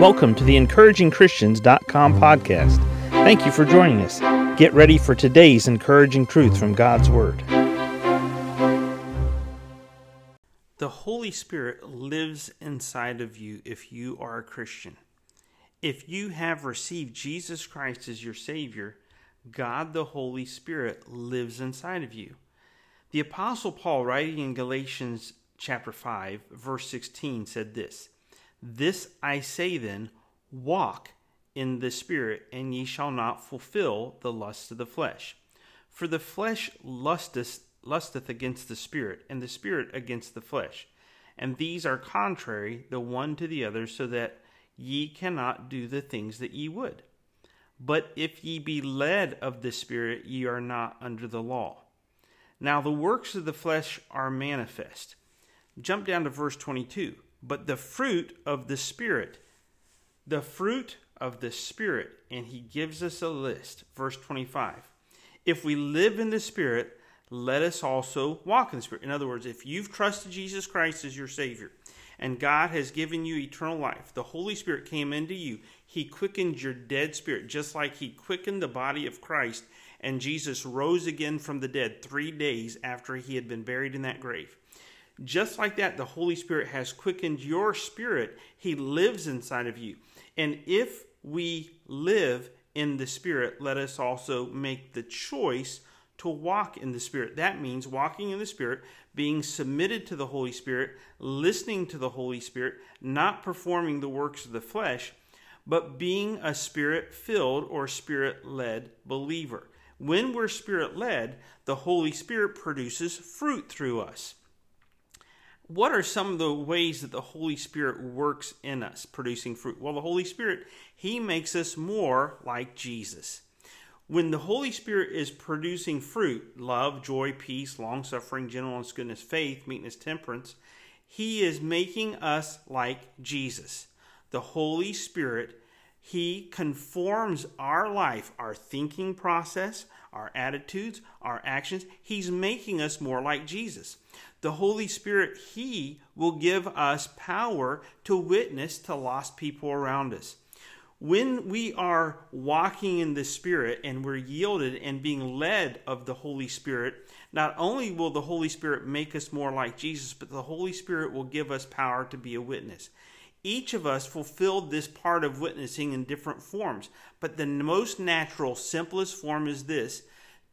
Welcome to the encouragingchristians.com podcast. Thank you for joining us. Get ready for today's encouraging truth from God's Word. The Holy Spirit lives inside of you if you are a Christian. If you have received Jesus Christ as your Savior, God the Holy Spirit lives inside of you. The Apostle Paul, writing in Galatians chapter 5, verse 16, said this This I say then, walk in the Spirit, and ye shall not fulfill the lusts of the flesh. For the flesh lusteth, lusteth against the Spirit, and the Spirit against the flesh. And these are contrary the one to the other, so that ye cannot do the things that ye would. But if ye be led of the Spirit, ye are not under the law. Now the works of the flesh are manifest. Jump down to verse 22. But the fruit of the Spirit, the fruit of the Spirit, and he gives us a list. Verse 25. If we live in the Spirit, let us also walk in the Spirit. In other words, if you've trusted Jesus Christ as your Savior, and God has given you eternal life. The Holy Spirit came into you. He quickened your dead spirit, just like He quickened the body of Christ, and Jesus rose again from the dead three days after He had been buried in that grave. Just like that, the Holy Spirit has quickened your spirit. He lives inside of you. And if we live in the Spirit, let us also make the choice to walk in the Spirit. That means walking in the Spirit, being submitted to the Holy Spirit, listening to the Holy Spirit, not performing the works of the flesh, but being a Spirit filled or Spirit led believer. When we're Spirit led, the Holy Spirit produces fruit through us. What are some of the ways that the Holy Spirit works in us, producing fruit? Well, the Holy Spirit, He makes us more like Jesus when the Holy Spirit is producing fruit love, joy, peace, long suffering, gentleness, goodness, faith, meekness, temperance He is making us like Jesus. The Holy Spirit, He conforms our life, our thinking process, our attitudes, our actions. He's making us more like Jesus. The Holy Spirit, He will give us power to witness to lost people around us when we are walking in the Spirit and we're yielded and being led of the Holy Spirit, not only will the Holy Spirit make us more like Jesus, but the Holy Spirit will give us power to be a witness. Each of us fulfilled this part of witnessing in different forms, but the most natural, simplest form is this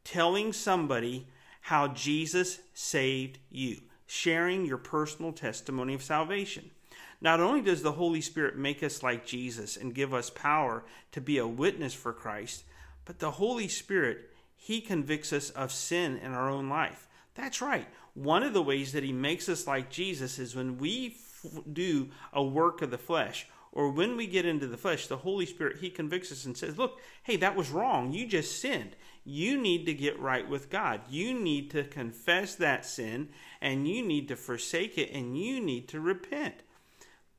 telling somebody how Jesus saved you, sharing your personal testimony of salvation. Not only does the Holy Spirit make us like Jesus and give us power to be a witness for Christ, but the Holy Spirit, He convicts us of sin in our own life. That's right. One of the ways that He makes us like Jesus is when we f- do a work of the flesh or when we get into the flesh, the Holy Spirit, He convicts us and says, Look, hey, that was wrong. You just sinned. You need to get right with God. You need to confess that sin and you need to forsake it and you need to repent.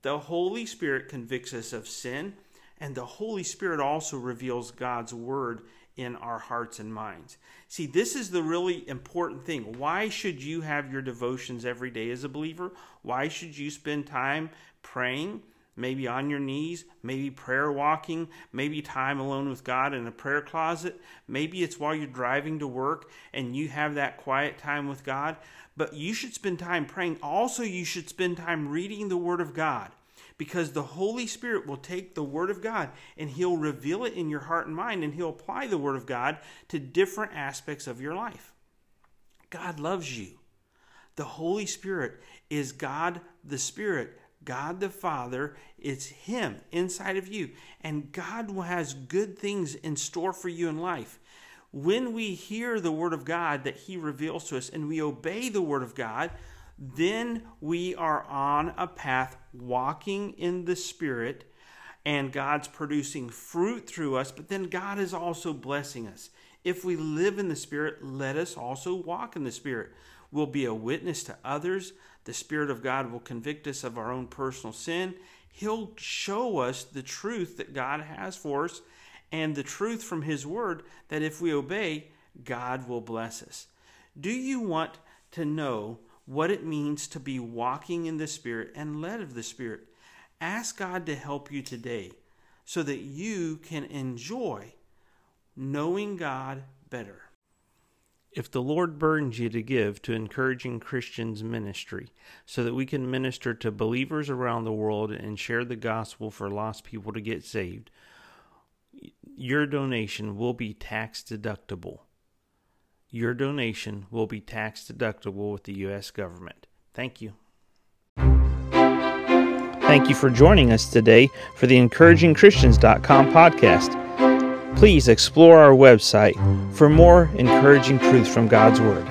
The Holy Spirit convicts us of sin, and the Holy Spirit also reveals God's word in our hearts and minds. See, this is the really important thing. Why should you have your devotions every day as a believer? Why should you spend time praying? Maybe on your knees, maybe prayer walking, maybe time alone with God in a prayer closet. Maybe it's while you're driving to work and you have that quiet time with God but you should spend time praying. Also, you should spend time reading the Word of God because the Holy Spirit will take the Word of God and He'll reveal it in your heart and mind and He'll apply the Word of God to different aspects of your life. God loves you. The Holy Spirit is God the Spirit, God the Father. It's Him inside of you. And God has good things in store for you in life when we hear the Word of God that He reveals to us and we obey the Word of God, then we are on a path walking in the Spirit and God's producing fruit through us, but then God is also blessing us. If we live in the Spirit, let us also walk in the Spirit. We'll be a witness to others. The Spirit of God will convict us of our own personal sin. He'll show us the truth that God has for us and the truth from His Word that if we obey, God will bless us. Do you want to know what it means to be walking in the Spirit and led of the Spirit? Ask God to help you today so that you can enjoy knowing God better. If the Lord burdens you to give to Encouraging Christians Ministry so that we can minister to believers around the world and share the gospel for lost people to get saved, your donation will be tax deductible. Your donation will be tax deductible with the U.S. government. Thank you. Thank you for joining us today for the encouragingchristians.com podcast. Please explore our website for more encouraging truths from God's Word.